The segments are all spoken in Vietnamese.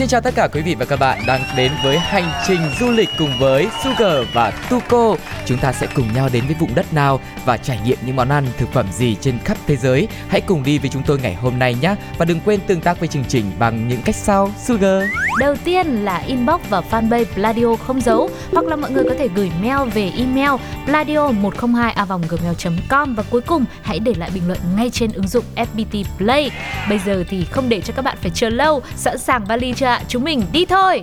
Xin chào tất cả quý vị và các bạn đang đến với hành trình du lịch cùng với Sugar và Tuko. Chúng ta sẽ cùng nhau đến với vùng đất nào và trải nghiệm những món ăn, thực phẩm gì trên khắp thế giới. Hãy cùng đi với chúng tôi ngày hôm nay nhé. Và đừng quên tương tác với chương trình bằng những cách sau. Sugar. Đầu tiên là inbox và fanpage Pladio không dấu hoặc là mọi người có thể gửi mail về email pladio102a gmail.com và cuối cùng hãy để lại bình luận ngay trên ứng dụng FPT Play. Bây giờ thì không để cho các bạn phải chờ lâu, sẵn sàng vali chưa ạ? Chúng mình đi thôi.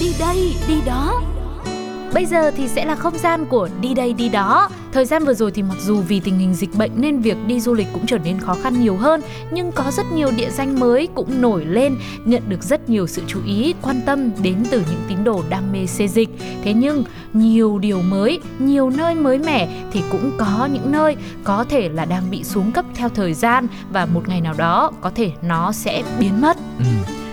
Đi đây, đi đó. Bây giờ thì sẽ là không gian của đi đây đi đó. Thời gian vừa rồi thì mặc dù vì tình hình dịch bệnh nên việc đi du lịch cũng trở nên khó khăn nhiều hơn, nhưng có rất nhiều địa danh mới cũng nổi lên, nhận được rất nhiều sự chú ý, quan tâm đến từ những tín đồ đam mê xê dịch. Thế nhưng nhiều điều mới, nhiều nơi mới mẻ thì cũng có những nơi có thể là đang bị xuống cấp theo thời gian và một ngày nào đó có thể nó sẽ biến mất. Ừ.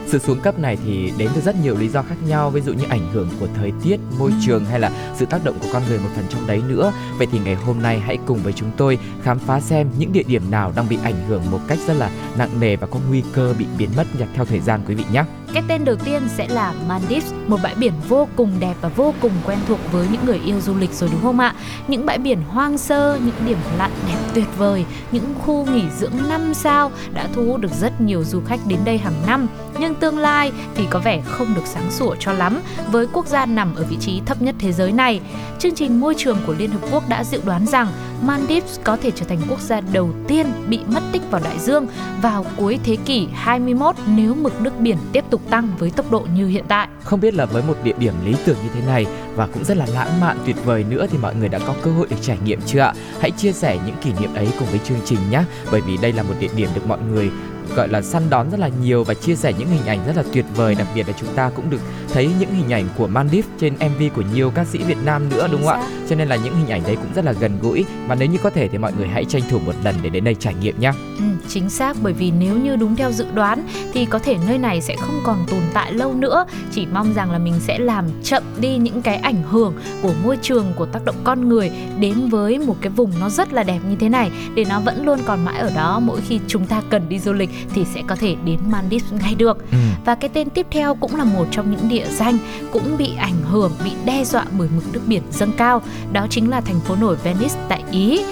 Sự xuống cấp này thì đến từ rất nhiều lý do khác nhau, ví dụ như ảnh hưởng của thời tiết, môi trường hay là sự tác động của con người một phần trong đấy nữa. Vậy thì ngày hôm nay hãy cùng với chúng tôi khám phá xem những địa điểm nào đang bị ảnh hưởng một cách rất là nặng nề và có nguy cơ bị biến mất theo thời gian quý vị nhé. Cái tên đầu tiên sẽ là Maldives, một bãi biển vô cùng đẹp và vô cùng quen thuộc với những người yêu du lịch rồi đúng không ạ? Những bãi biển hoang sơ, những điểm lặn đẹp tuyệt vời, những khu nghỉ dưỡng 5 sao đã thu hút được rất nhiều du khách đến đây hàng năm. Nhưng tương lai thì có vẻ không được sáng sủa cho lắm với quốc gia nằm ở vị trí thấp nhất thế giới này. Chương trình môi trường của Liên Hợp Quốc đã dự đoán rằng Maldives có thể trở thành quốc gia đầu tiên bị mất tích vào đại dương vào cuối thế kỷ 21 nếu mực nước biển tiếp tục tăng với tốc độ như hiện tại. Không biết là với một địa điểm lý tưởng như thế này và cũng rất là lãng mạn tuyệt vời nữa thì mọi người đã có cơ hội được trải nghiệm chưa ạ? Hãy chia sẻ những kỷ niệm ấy cùng với chương trình nhé. Bởi vì đây là một địa điểm được mọi người gọi là săn đón rất là nhiều và chia sẻ những hình ảnh rất là tuyệt vời. Đặc biệt là chúng ta cũng được thấy những hình ảnh của Maldives trên MV của nhiều ca sĩ Việt Nam nữa đúng không ạ? Cho nên là những hình ảnh đấy cũng rất là gần gũi. Và nếu như có thể thì mọi người hãy tranh thủ một lần để đến đây trải nghiệm nhé Ừ, chính xác. Bởi vì nếu như đúng theo dự đoán thì có thể nơi này sẽ không còn tồn tại lâu nữa. Chỉ mong rằng là mình sẽ làm chậm đi những cái ảnh hưởng của môi trường của tác động con người đến với một cái vùng nó rất là đẹp như thế này để nó vẫn luôn còn mãi ở đó mỗi khi chúng ta cần đi du lịch thì sẽ có thể đến Maldives ngay được. Ừ. và cái tên tiếp theo cũng là một trong những địa danh cũng bị ảnh hưởng bị đe dọa bởi mực nước biển dâng cao. Đó chính là thành phố nổi Venice tại Ý.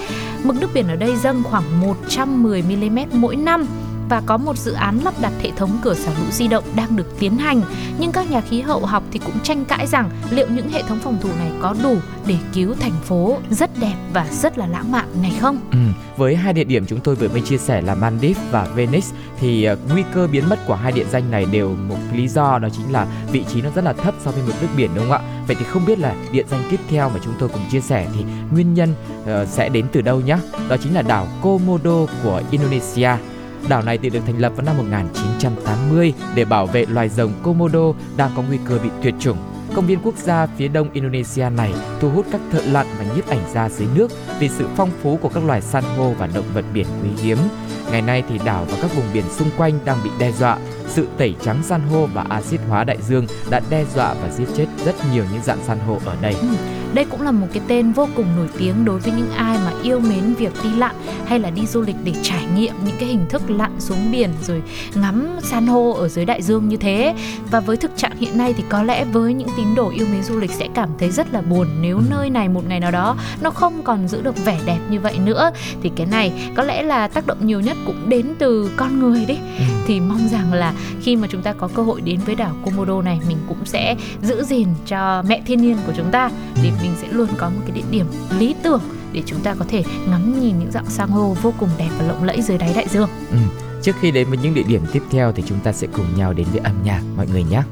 Mực nước biển ở đây dâng khoảng 110 mm mỗi năm và có một dự án lắp đặt hệ thống cửa xả lũ di động đang được tiến hành. Nhưng các nhà khí hậu học thì cũng tranh cãi rằng liệu những hệ thống phòng thủ này có đủ để cứu thành phố rất đẹp và rất là lãng mạn này không? Ừ. Với hai địa điểm chúng tôi vừa mới chia sẻ là Maldives và Venice thì uh, nguy cơ biến mất của hai địa danh này đều một lý do đó chính là vị trí nó rất là thấp so với mực nước biển đúng không ạ? Vậy thì không biết là địa danh tiếp theo mà chúng tôi cùng chia sẻ thì nguyên nhân uh, sẽ đến từ đâu nhé? Đó chính là đảo Komodo của Indonesia. Đảo này thì được thành lập vào năm 1980 để bảo vệ loài rồng Komodo đang có nguy cơ bị tuyệt chủng. Công viên quốc gia phía đông Indonesia này thu hút các thợ lặn và nhiếp ảnh gia dưới nước vì sự phong phú của các loài san hô và động vật biển quý hiếm. Ngày nay thì đảo và các vùng biển xung quanh đang bị đe dọa. Sự tẩy trắng san hô và axit hóa đại dương đã đe dọa và giết chết rất nhiều những dạng san hô ở đây. Đây cũng là một cái tên vô cùng nổi tiếng đối với những ai mà yêu mến việc đi lặn hay là đi du lịch để trải nghiệm những cái hình thức lặn xuống biển rồi ngắm san hô ở dưới đại dương như thế. Và với thực trạng hiện nay thì có lẽ với những tín đồ yêu mến du lịch sẽ cảm thấy rất là buồn nếu nơi này một ngày nào đó nó không còn giữ được vẻ đẹp như vậy nữa. Thì cái này có lẽ là tác động nhiều nhất cũng đến từ con người đấy. Ừ. Thì mong rằng là khi mà chúng ta có cơ hội đến với đảo Komodo này mình cũng sẽ giữ gìn cho mẹ thiên nhiên của chúng ta để mình sẽ luôn có một cái địa điểm lý tưởng để chúng ta có thể ngắm nhìn những dạng san hô vô cùng đẹp và lộng lẫy dưới đáy đại dương. Ừ. Trước khi đến với những địa điểm tiếp theo thì chúng ta sẽ cùng nhau đến với âm nhạc mọi người nhé.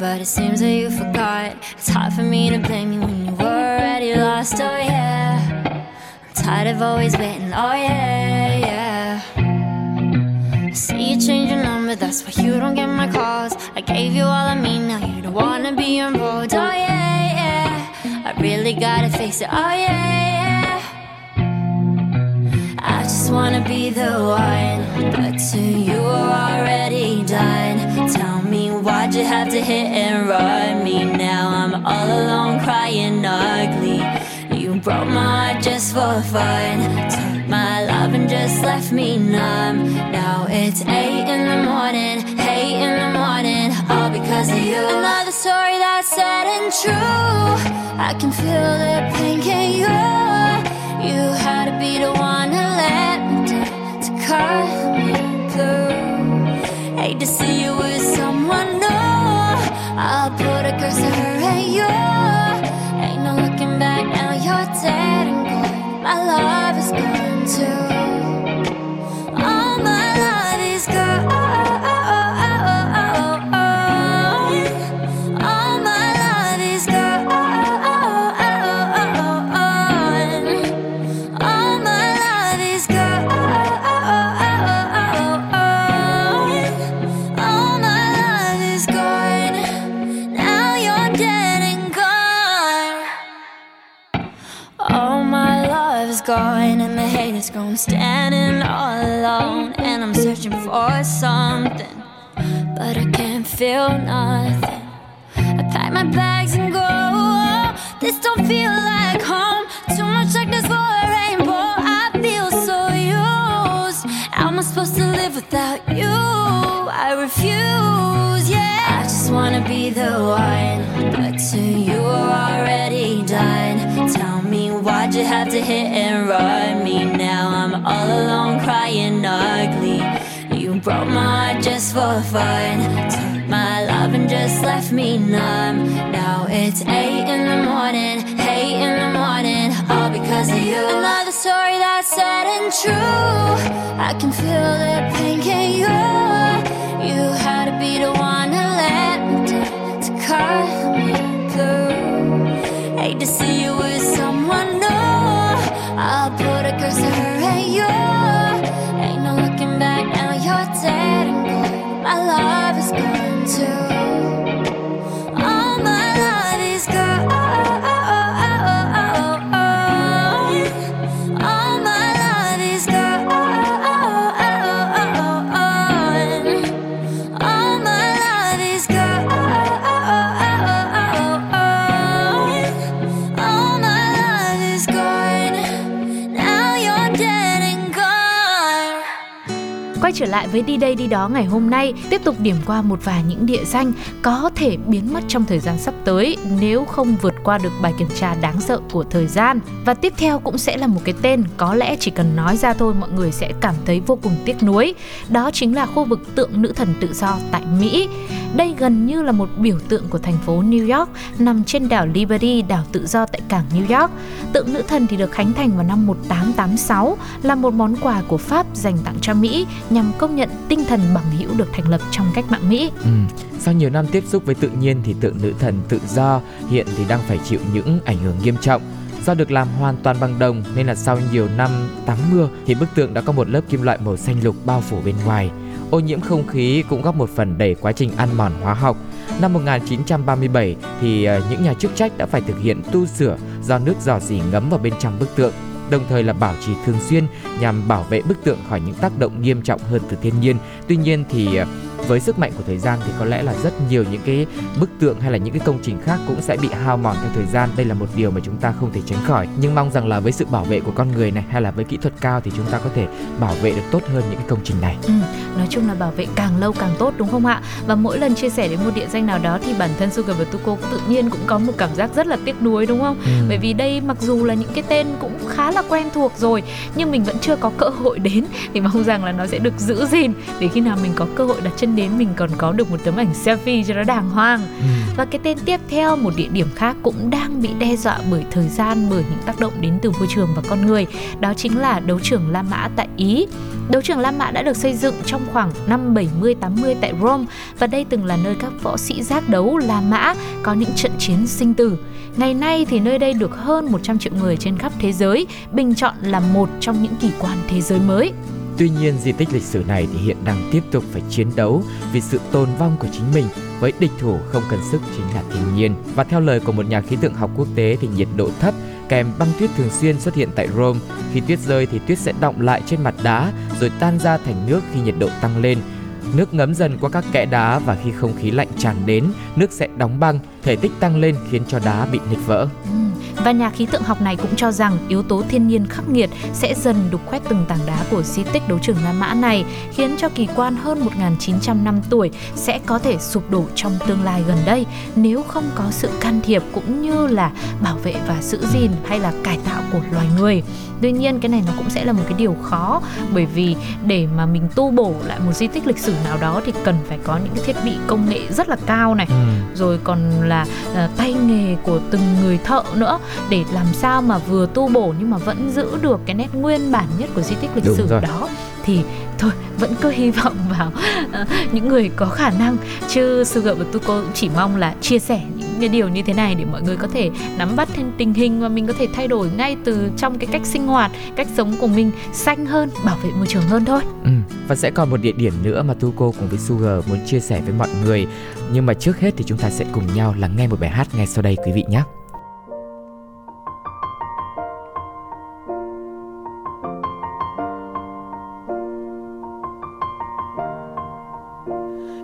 but it seems that you forgot. It's hard for me to blame you when you were already lost. Oh yeah, tired of always waiting. Oh yeah, yeah. I see you change your number, that's why you don't get my calls. I gave you all I mean, now you don't wanna be involved. Oh yeah, yeah. I really gotta face it. Oh yeah, yeah. I just wanna be the one, but to you are already done. Tell me why'd you have to hit and run me? Now I'm all alone crying ugly. Broke my heart just for fun. Took my love and just left me numb. Now it's eight in the morning, eight in the morning, all because of you. Another story that's sad and true. I can feel the pain, can you? You had to be the one to let me down to cut me through. Hate to see you with someone new. I'll put a curse on her and you ser gone. Standing all alone, and I'm searching for something, but I can't feel nothing. I pack my bags and go. This don't feel like home. Too much darkness for a rainbow. I feel so used. How am I supposed to live without you? I refuse. Yeah, I just wanna be the one, but to you are already done. Tell me why'd you have to hit and run just for fun. Took my love and just left me numb. Now it's eight in the morning, eight in the morning, all because of you. Another story that's sad and true. I can feel the pain, can you? You had to be the one to let me down to cut me through. Hate to see you with someone new. I'll put a curse on her and you. Quay trở lại với đi đây đi đó ngày hôm nay, tiếp tục điểm qua một vài những địa danh có thể biến mất trong thời gian sắp tới. Nếu không vượt qua được bài kiểm tra đáng sợ của thời gian. Và tiếp theo cũng sẽ là một cái tên có lẽ chỉ cần nói ra thôi mọi người sẽ cảm thấy vô cùng tiếc nuối. Đó chính là khu vực tượng nữ thần tự do tại Mỹ. Đây gần như là một biểu tượng của thành phố New York nằm trên đảo Liberty, đảo tự do tại cảng New York. Tượng nữ thần thì được khánh thành vào năm 1886 là một món quà của Pháp dành tặng cho Mỹ nhằm công nhận tinh thần bằng hữu được thành lập trong cách mạng Mỹ. Ừ. Sau nhiều năm tiếp xúc với tự nhiên thì tượng nữ thần tự do hiện thì đang phải chịu những ảnh hưởng nghiêm trọng. Do được làm hoàn toàn bằng đồng nên là sau nhiều năm tắm mưa thì bức tượng đã có một lớp kim loại màu xanh lục bao phủ bên ngoài. Ô nhiễm không khí cũng góp một phần đẩy quá trình ăn mòn hóa học. Năm 1937 thì ờ, những nhà chức trách đã phải thực hiện tu sửa do nước dò dỉ ngấm vào bên trong bức tượng, đồng thời là bảo trì thường xuyên nhằm bảo vệ bức tượng khỏi những tác động nghiêm trọng hơn từ thiên nhiên. Tuy nhiên thì ờ, với sức mạnh của thời gian thì có lẽ là rất nhiều những cái bức tượng hay là những cái công trình khác cũng sẽ bị hao mòn theo thời gian. Đây là một điều mà chúng ta không thể tránh khỏi. Nhưng mong rằng là với sự bảo vệ của con người này hay là với kỹ thuật cao thì chúng ta có thể bảo vệ được tốt hơn những cái công trình này. Ừ, nói chung là bảo vệ càng lâu càng tốt đúng không ạ? Và mỗi lần chia sẻ đến một địa danh nào đó thì bản thân Sugar và Tuko tự nhiên cũng có một cảm giác rất là tiếc nuối đúng không? Ừ. bởi vì đây mặc dù là những cái tên cũng khá là quen thuộc rồi nhưng mình vẫn chưa có cơ hội đến. Thì mong rằng là nó sẽ được giữ gìn để khi nào mình có cơ hội đặt chân đến mình còn có được một tấm ảnh selfie cho nó đàng hoàng ừ. và cái tên tiếp theo một địa điểm khác cũng đang bị đe dọa bởi thời gian bởi những tác động đến từ môi trường và con người đó chính là đấu trường La Mã tại Ý Đấu trường La Mã đã được xây dựng trong khoảng năm 70-80 tại Rome và đây từng là nơi các võ sĩ giác đấu La Mã có những trận chiến sinh tử. Ngày nay thì nơi đây được hơn 100 triệu người trên khắp thế giới bình chọn là một trong những kỳ quan thế giới mới. Tuy nhiên, di tích lịch sử này thì hiện đang tiếp tục phải chiến đấu vì sự tồn vong của chính mình với địch thủ không cần sức chính là thiên nhiên. Và theo lời của một nhà khí tượng học quốc tế thì nhiệt độ thấp kèm băng tuyết thường xuyên xuất hiện tại Rome. Khi tuyết rơi thì tuyết sẽ động lại trên mặt đá rồi tan ra thành nước khi nhiệt độ tăng lên. Nước ngấm dần qua các kẽ đá và khi không khí lạnh tràn đến, nước sẽ đóng băng, thể tích tăng lên khiến cho đá bị nứt vỡ. Ừ và nhà khí tượng học này cũng cho rằng yếu tố thiên nhiên khắc nghiệt sẽ dần đục khoét từng tảng đá của di tích đấu trường La Mã này, khiến cho kỳ quan hơn 1.900 năm tuổi sẽ có thể sụp đổ trong tương lai gần đây nếu không có sự can thiệp cũng như là bảo vệ và giữ gìn hay là cải tạo của loài người. Tuy nhiên cái này nó cũng sẽ là một cái điều khó bởi vì để mà mình tu bổ lại một di tích lịch sử nào đó thì cần phải có những cái thiết bị công nghệ rất là cao này, ừ. rồi còn là uh, tay nghề của từng người thợ nữa để làm sao mà vừa tu bổ nhưng mà vẫn giữ được cái nét nguyên bản nhất của di tích lịch Đúng sử rồi. đó thì thôi vẫn cứ hy vọng vào uh, những người có khả năng chứ Sugar và Tuko chỉ mong là chia sẻ những cái điều như thế này để mọi người có thể nắm bắt thêm tình hình và mình có thể thay đổi ngay từ trong cái cách sinh hoạt cách sống của mình xanh hơn bảo vệ môi trường hơn thôi ừ. và sẽ còn một địa điểm nữa mà Tuko cùng với Sugar muốn chia sẻ với mọi người nhưng mà trước hết thì chúng ta sẽ cùng nhau lắng nghe một bài hát ngay sau đây quý vị nhé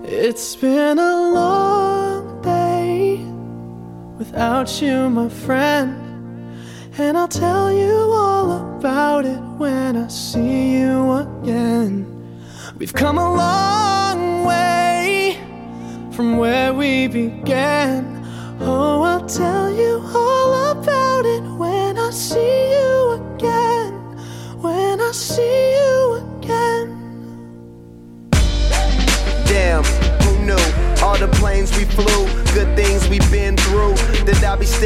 It's been a long without you, my friend. And I'll tell you all about it when I see you again. We've come a long way from where we began. Oh, I'll tell you all about it when I see you again. When I see you again. Damn, who knew? All the planes we flew,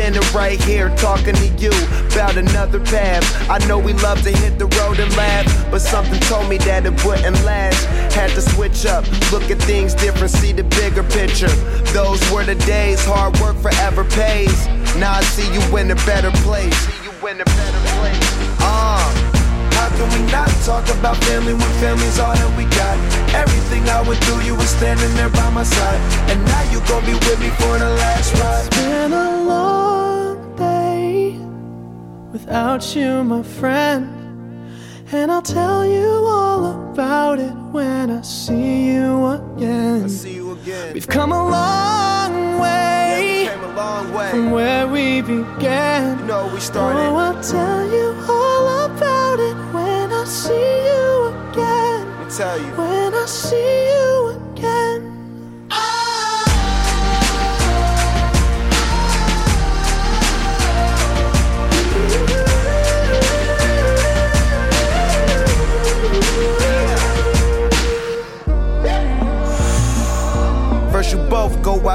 standing right here talking to you about another path. I know we love to hit the road and laugh, but something told me that it wouldn't last. Had to switch up, look at things different, see the bigger picture. Those were the days, hard work forever pays. Now I see you in a better place. See you in a better place. Uh. How can we not talk about family when family's all that we got? Everything I went through, you were standing there by my side. And now you gon' be with me for the last ride. It's been a long without you, my friend. And I'll tell you all about it when I see you again. See you again. We've come a long way Yeah, we a long way. from where we began. You know we started. Oh, I'll tell you all about it when I see you again. Let me tell you. When I see you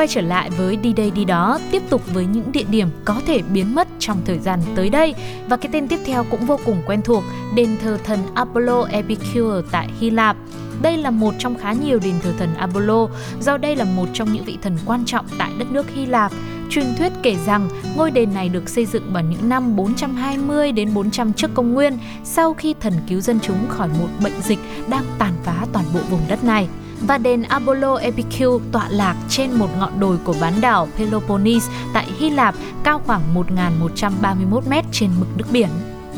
quay trở lại với Đi đây đi đó, tiếp tục với những địa điểm có thể biến mất trong thời gian tới đây. Và cái tên tiếp theo cũng vô cùng quen thuộc, đền thờ thần Apollo Epicure tại Hy Lạp. Đây là một trong khá nhiều đền thờ thần Apollo, do đây là một trong những vị thần quan trọng tại đất nước Hy Lạp. Truyền thuyết kể rằng ngôi đền này được xây dựng vào những năm 420 đến 400 trước công nguyên, sau khi thần cứu dân chúng khỏi một bệnh dịch đang tàn phá toàn bộ vùng đất này và đền Apollo Epicure tọa lạc trên một ngọn đồi của bán đảo Peloponnese tại Hy Lạp cao khoảng 1.131 m trên mực nước biển.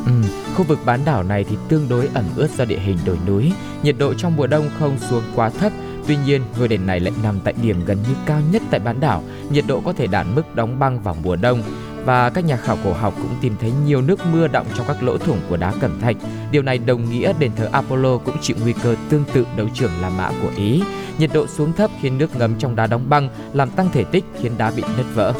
Ừ, khu vực bán đảo này thì tương đối ẩm ướt do địa hình đồi núi, nhiệt độ trong mùa đông không xuống quá thấp. Tuy nhiên, ngôi đền này lại nằm tại điểm gần như cao nhất tại bán đảo, nhiệt độ có thể đạt mức đóng băng vào mùa đông và các nhà khảo cổ học cũng tìm thấy nhiều nước mưa đọng trong các lỗ thủng của đá cẩm thạch. Điều này đồng nghĩa đền thờ Apollo cũng chịu nguy cơ tương tự đấu trường La Mã của Ý. Nhiệt độ xuống thấp khiến nước ngấm trong đá đóng băng, làm tăng thể tích khiến đá bị nứt vỡ.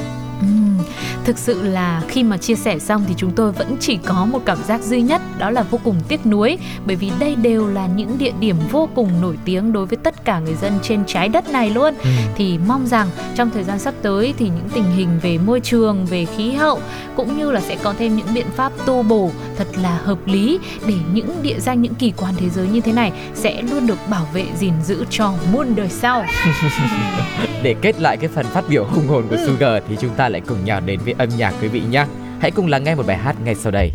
Thực sự là khi mà chia sẻ xong thì chúng tôi vẫn chỉ có một cảm giác duy nhất đó là vô cùng tiếc nuối bởi vì đây đều là những địa điểm vô cùng nổi tiếng đối với tất cả người dân trên trái đất này luôn. Ừ. Thì mong rằng trong thời gian sắp tới thì những tình hình về môi trường, về khí hậu cũng như là sẽ có thêm những biện pháp tu bổ thật là hợp lý để những địa danh những kỳ quan thế giới như thế này sẽ luôn được bảo vệ gìn giữ cho muôn đời sau. Để kết lại cái phần phát biểu hùng hồn của ừ. Sugar thì chúng ta lại cùng nhau đến với âm nhạc quý vị nhé. Hãy cùng lắng nghe một bài hát ngay sau đây.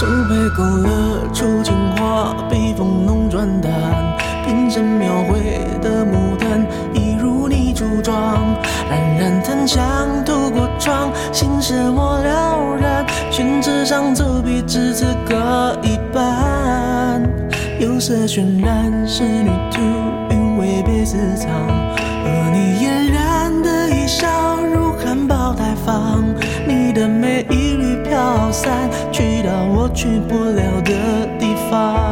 Dẫu bê cầu 想透过窗，心事我了然。宣纸上走笔，只字各一半。釉色渲染仕女图，韵味被私藏。和你嫣然的一笑，如含苞待放。你的美一缕飘散，去到我去不了的地方。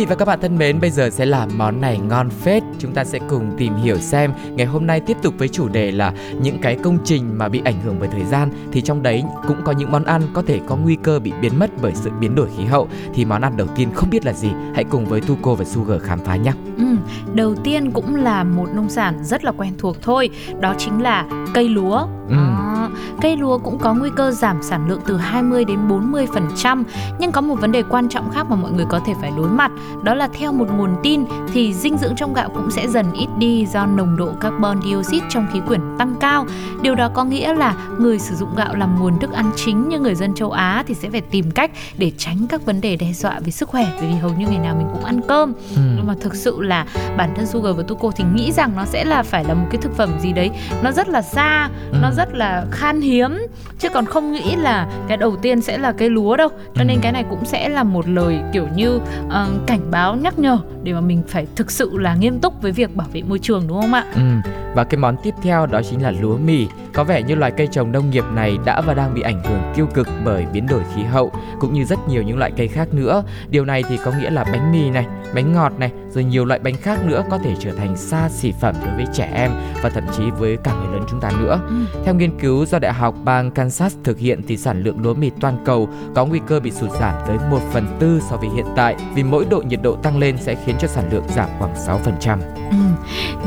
Vị và các bạn thân mến, bây giờ sẽ là món này ngon phết. Chúng ta sẽ cùng tìm hiểu xem ngày hôm nay tiếp tục với chủ đề là những cái công trình mà bị ảnh hưởng bởi thời gian thì trong đấy cũng có những món ăn có thể có nguy cơ bị biến mất bởi sự biến đổi khí hậu. Thì món ăn đầu tiên không biết là gì? Hãy cùng với Tuko và Sugar khám phá nhé. Ừ, đầu tiên cũng là một nông sản rất là quen thuộc thôi, đó chính là cây lúa. Ừ. Đó, cây lúa cũng có nguy cơ giảm sản lượng từ 20 đến 40%, nhưng có một vấn đề quan trọng khác mà mọi người có thể phải đối mặt, đó là theo một nguồn tin thì dinh dưỡng trong gạo cũng sẽ dần ít đi do nồng độ carbon dioxide trong khí quyển tăng cao. Điều đó có nghĩa là người sử dụng gạo làm nguồn thức ăn chính như người dân châu Á thì sẽ phải tìm cách để tránh các vấn đề đe dọa về sức khỏe bởi vì hầu như ngày nào mình cũng ăn cơm Ừ. nhưng mà thực sự là bản thân Sugar và Tuko thì nghĩ rằng nó sẽ là phải là một cái thực phẩm gì đấy nó rất là xa Ừ. nó rất là khan hiếm chứ còn không nghĩ là cái đầu tiên sẽ là cây lúa đâu cho nên Ừ. cái này cũng sẽ là một lời kiểu như ờ, cảnh báo nhắc nhở để mà mình phải thực sự là nghiêm túc với việc bảo vệ môi trường đúng không ạ Ừ. Và cái món tiếp theo đó chính là lúa mì. Có vẻ như loài cây trồng nông nghiệp này đã và đang bị ảnh hưởng tiêu cực bởi biến đổi khí hậu cũng như rất nhiều những loại cây khác nữa. Điều này thì có nghĩa là bánh mì này, bánh ngọt này, rồi nhiều loại bánh khác nữa có thể trở thành xa xỉ phẩm đối với trẻ em và thậm chí với cả người lớn chúng ta nữa. Ừ. Theo nghiên cứu do Đại học bang Kansas thực hiện thì sản lượng lúa mì toàn cầu có nguy cơ bị sụt giảm tới 1 phần tư so với hiện tại vì mỗi độ nhiệt độ tăng lên sẽ khiến cho sản lượng giảm khoảng 6%. ừ.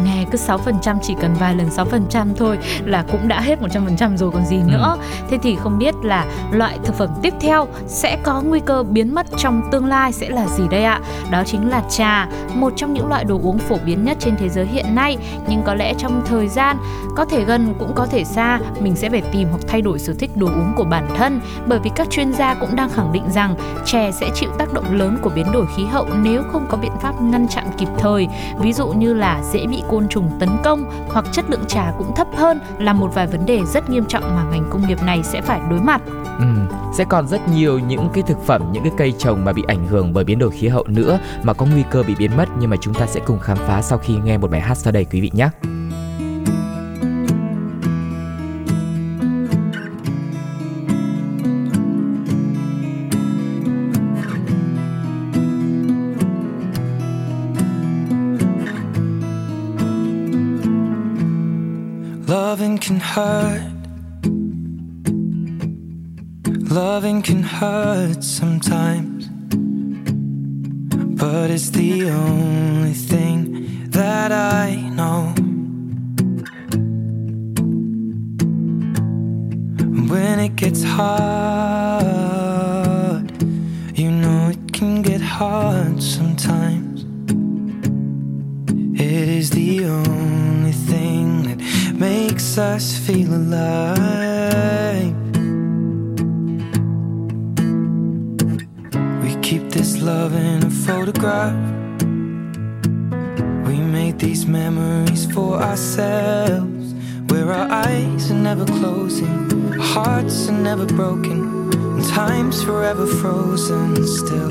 Nghe cứ 6% chỉ cần vài lần 6% thôi là cũng đã hết 100% rồi còn gì nữa. Thế thì không biết là loại thực phẩm tiếp theo sẽ có nguy cơ biến mất trong tương lai sẽ là gì đây ạ? Đó chính là trà một trong những loại đồ uống phổ biến nhất trên thế giới hiện nay. Nhưng có lẽ trong thời gian có thể gần cũng có thể xa mình sẽ phải tìm hoặc thay đổi sở thích đồ uống của bản thân. Bởi vì các chuyên gia cũng đang khẳng định rằng chè sẽ chịu tác động lớn của biến đổi khí hậu nếu không có biện pháp ngăn chặn kịp thời. Ví dụ như là dễ bị côn trùng tấn công hoặc chất lượng trà cũng thấp hơn là một vài vấn đề rất nghiêm trọng mà ngành công nghiệp này sẽ phải đối mặt Ừ, sẽ còn rất nhiều những cái thực phẩm, những cái cây trồng mà bị ảnh hưởng bởi biến đổi khí hậu nữa mà có nguy cơ bị biến mất nhưng mà chúng ta sẽ cùng khám phá sau khi nghe một bài hát sau đây quý vị nhé. Can hurt. Loving can hurt sometimes. But it's the only thing that I know. When it gets hard, you know it can get hard makes us feel alive. We keep this love in a photograph. We made these memories for ourselves. where our eyes are never closing, hearts are never broken, and time's forever frozen still.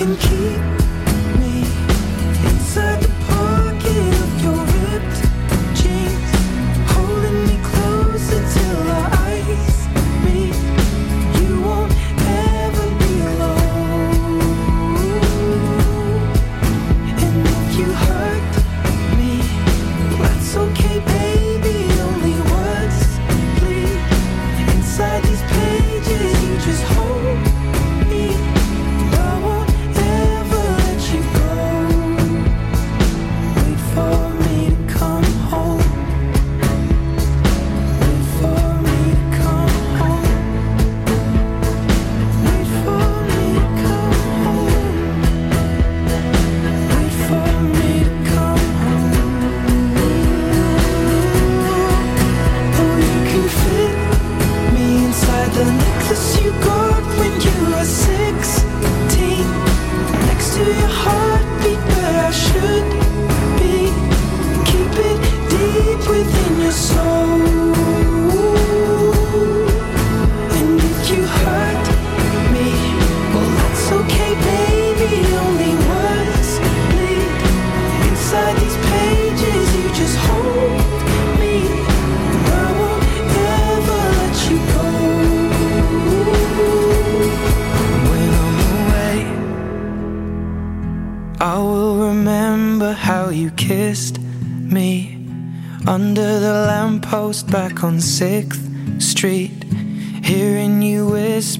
Can keep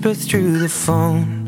whisper through the phone.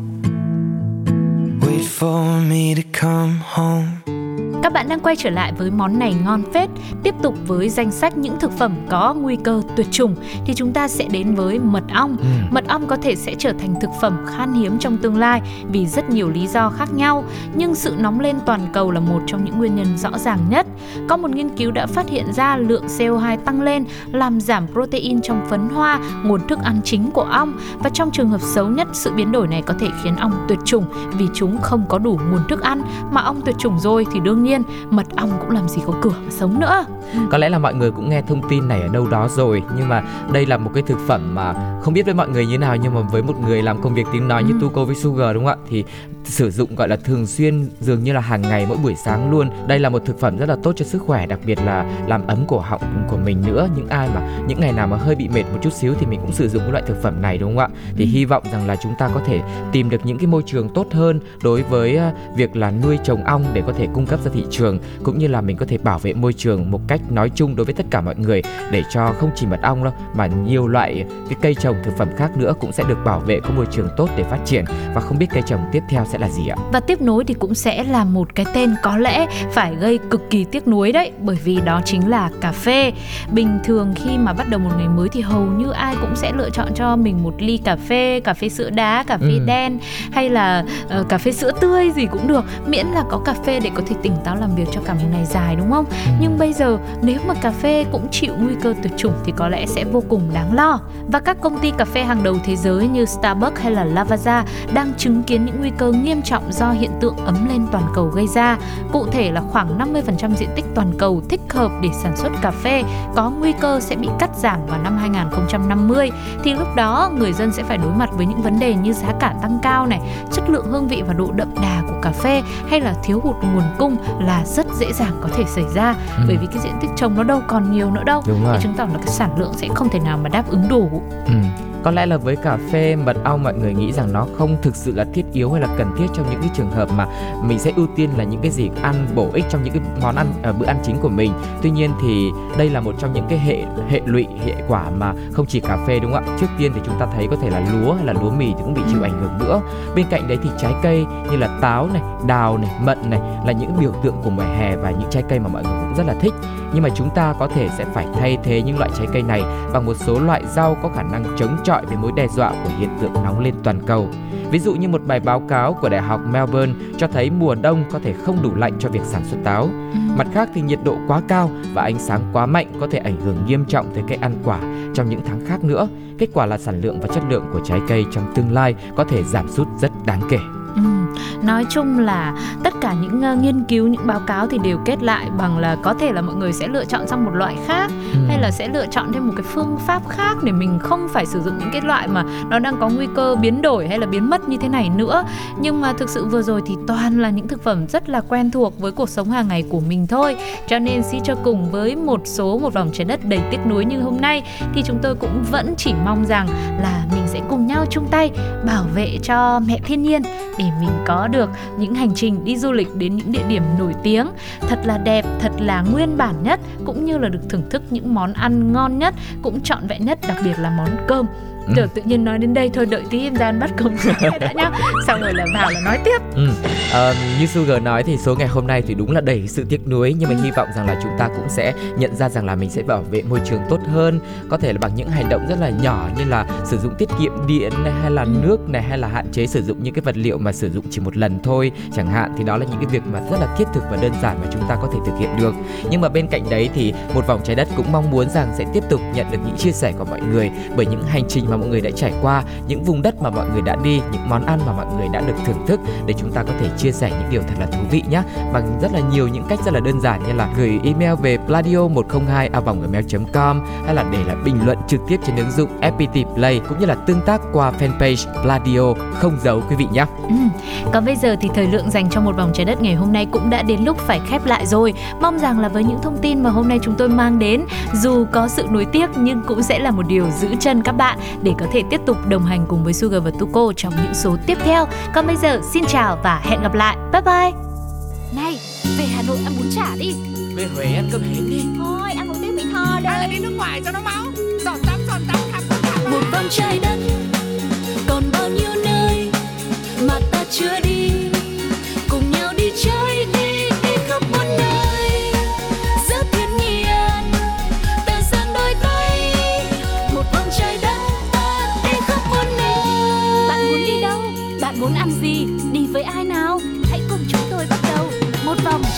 Quay trở lại với món này ngon phết. Tiếp tục với danh sách những thực phẩm có nguy cơ tuyệt chủng thì chúng ta sẽ đến với mật ong. Ừ. Mật ong có thể sẽ trở thành thực phẩm khan hiếm trong tương lai vì rất nhiều lý do khác nhau, nhưng sự nóng lên toàn cầu là một trong những nguyên nhân rõ ràng nhất. Có một nghiên cứu đã phát hiện ra lượng CO2 tăng lên làm giảm protein trong phấn hoa, nguồn thức ăn chính của ong và trong trường hợp xấu nhất sự biến đổi này có thể khiến ong tuyệt chủng vì chúng không có đủ nguồn thức ăn mà ong tuyệt chủng rồi thì đương nhiên mật ong cũng làm gì có cửa mà sống nữa. Có lẽ là mọi người cũng nghe thông tin này ở đâu đó rồi nhưng mà đây là một cái thực phẩm mà không biết với mọi người như nào nhưng mà với một người làm công việc tiếng nói như Ừ. Tuko với Sugar đúng không ạ thì sử dụng gọi là thường xuyên dường như là hàng ngày mỗi buổi sáng luôn. Đây là một thực phẩm rất là tốt cho sức khỏe đặc biệt là làm ấm cổ họng của mình nữa. Những ai mà những ngày nào mà hơi bị mệt một chút xíu thì mình cũng sử dụng cái loại thực phẩm này đúng không ạ? Thì hy vọng rằng là chúng ta có thể tìm được những cái môi trường tốt hơn đối với à, việc là nuôi trồng ong để có thể cung cấp ra thị trường cũng như là mình có thể bảo vệ môi trường một cách nói chung đối với tất cả mọi người để cho không chỉ mật ong đâu mà nhiều loại cái cây trồng thực phẩm khác nữa cũng sẽ được bảo vệ có môi trường tốt để phát triển và không biết cây trồng tiếp theo sẽ là gì ạ? Và tiếp nối thì cũng sẽ là một cái tên có lẽ phải gây cực kỳ tiếc nuối đấy Bởi vì đó chính là cà phê Bình thường khi mà bắt đầu một ngày mới thì hầu như ai cũng sẽ lựa chọn cho mình một ly cà phê Cà phê sữa đá, cà phê Ừ. đen hay là ờ, cà phê sữa tươi gì cũng được Miễn là có cà phê để có thể tỉnh táo áo làm việc cho cả một ngày dài đúng không? Nhưng bây giờ nếu mà cà phê cũng chịu nguy cơ tuyệt chủng thì có lẽ sẽ vô cùng đáng lo. Và các công ty cà phê hàng đầu thế giới như Starbucks hay là Lavazza đang chứng kiến những nguy cơ nghiêm trọng do hiện tượng ấm lên toàn cầu gây ra. Cụ thể là khoảng 50% diện tích toàn cầu thích hợp để sản xuất cà phê có nguy cơ sẽ bị cắt giảm vào năm 2050 thì lúc đó người dân sẽ phải đối mặt với những vấn đề như giá cả tăng cao này, chất lượng hương vị và độ đậm đà của cà phê hay là thiếu hụt nguồn cung là rất dễ dàng có thể xảy ra Ừ. bởi vì cái diện tích trồng nó đâu còn nhiều nữa đâu Đúng rồi. thì chứng tỏ là cái sản lượng sẽ không thể nào mà đáp ứng đủ Ừ. Có lẽ là với cà phê mật ong mọi người nghĩ rằng nó không thực sự là thiết yếu hay là cần thiết trong những cái trường hợp mà mình sẽ ưu tiên là những cái gì ăn bổ ích trong những cái món ăn à, bữa ăn chính của mình. Tuy nhiên thì đây là một trong những cái hệ hệ lụy hệ quả mà không chỉ cà phê đúng không ạ? Trước tiên thì chúng ta thấy có thể là lúa hay là lúa mì thì cũng bị chịu ảnh hưởng nữa. Bên cạnh đấy thì trái cây như là táo này, đào này, mận này là những biểu tượng của mùa hè và những trái cây mà mọi người cũng rất là thích. Nhưng mà chúng ta có thể sẽ phải thay thế những loại trái cây này bằng một số loại rau có khả năng chống chọi với mối đe dọa của hiện tượng nóng lên toàn cầu. Ví dụ như một bài báo cáo của Đại học Melbourne cho thấy mùa đông có thể không đủ lạnh cho việc sản xuất táo. Mặt khác thì nhiệt độ quá cao và ánh sáng quá mạnh có thể ảnh hưởng nghiêm trọng tới cây ăn quả trong những tháng khác nữa. Kết quả là sản lượng và chất lượng của trái cây trong tương lai có thể giảm sút rất đáng kể. Ừ, nói chung là tất cả những uh, nghiên cứu những báo cáo thì đều kết lại bằng là có thể là mọi người sẽ lựa chọn sang một loại khác hay là sẽ lựa chọn thêm một cái phương pháp khác để mình không phải sử dụng những cái loại mà nó đang có nguy cơ biến đổi hay là biến mất như thế này nữa. Nhưng mà thực sự vừa rồi thì toàn là những thực phẩm rất là quen thuộc với cuộc sống hàng ngày của mình thôi. Cho nên suy cho cùng với một số một vòng trái đất đầy tiếc nuối như hôm nay thì chúng tôi cũng vẫn chỉ mong rằng là mình sẽ cùng nhau chung tay bảo vệ cho mẹ thiên nhiên để mình có được những hành trình đi du lịch đến những địa điểm nổi tiếng thật là đẹp, thật là nguyên bản nhất cũng như là được thưởng thức những món ăn ngon nhất, cũng trọn vẹn nhất, đặc biệt là món cơm. Ừ. Tưởng tự nhiên nói đến đây thôi đợi tí em ra ăn bắt cái đã nhá. Xong rồi là vào là nói tiếp. Ừ. Ờ, như Sugar nói thì số ngày hôm nay thì đúng là đầy sự tiếc nuối nhưng mà hy vọng rằng là chúng ta cũng sẽ nhận ra rằng là mình sẽ bảo vệ môi trường tốt hơn có thể là bằng những hành động rất là nhỏ như là sử dụng tiết kiệm điện này hay là nước này hay là hạn chế sử dụng những cái vật liệu mà sử dụng chỉ một lần thôi chẳng hạn thì đó là những cái việc mà rất là thiết thực và đơn giản mà chúng ta có thể thực hiện được nhưng mà bên cạnh đấy thì một vòng trái đất cũng mong muốn rằng sẽ tiếp tục nhận được những chia sẻ của mọi người bởi những hành trình mà mọi người đã trải qua những vùng đất mà mọi người đã đi những món ăn mà mọi người đã được thưởng thức để chúng ta có thể chia sẻ những điều thật là thú vị nhé bằng rất là nhiều những cách rất là đơn giản như là gửi email về pladio 102 a gmail.com hay là để lại bình luận trực tiếp trên ứng dụng FPT Play cũng như là tương tác qua fanpage Pladio không giấu quý vị nhé. Ừ. Còn bây giờ thì thời lượng dành cho một vòng trái đất ngày hôm nay cũng đã đến lúc phải khép lại rồi. Mong rằng là với những thông tin mà hôm nay chúng tôi mang đến, dù có sự nuối tiếc nhưng cũng sẽ là một điều giữ chân các bạn để có thể tiếp tục đồng hành cùng với Sugar và Tuko trong những số tiếp theo. Còn bây giờ xin chào và hẹn gặp lại. Bye bye. Này, về Hà Nội ăn bún chả đi Về Huế ăn cơm hến đi Thôi, ăn một tiếng Mỹ Tho Hay là đây đi nước ngoài cho nó máu Giọt tắm giọt tắm khắp tất cả một vòng trái đất còn bao nhiêu nơi mà ta chưa đi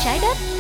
trái đất.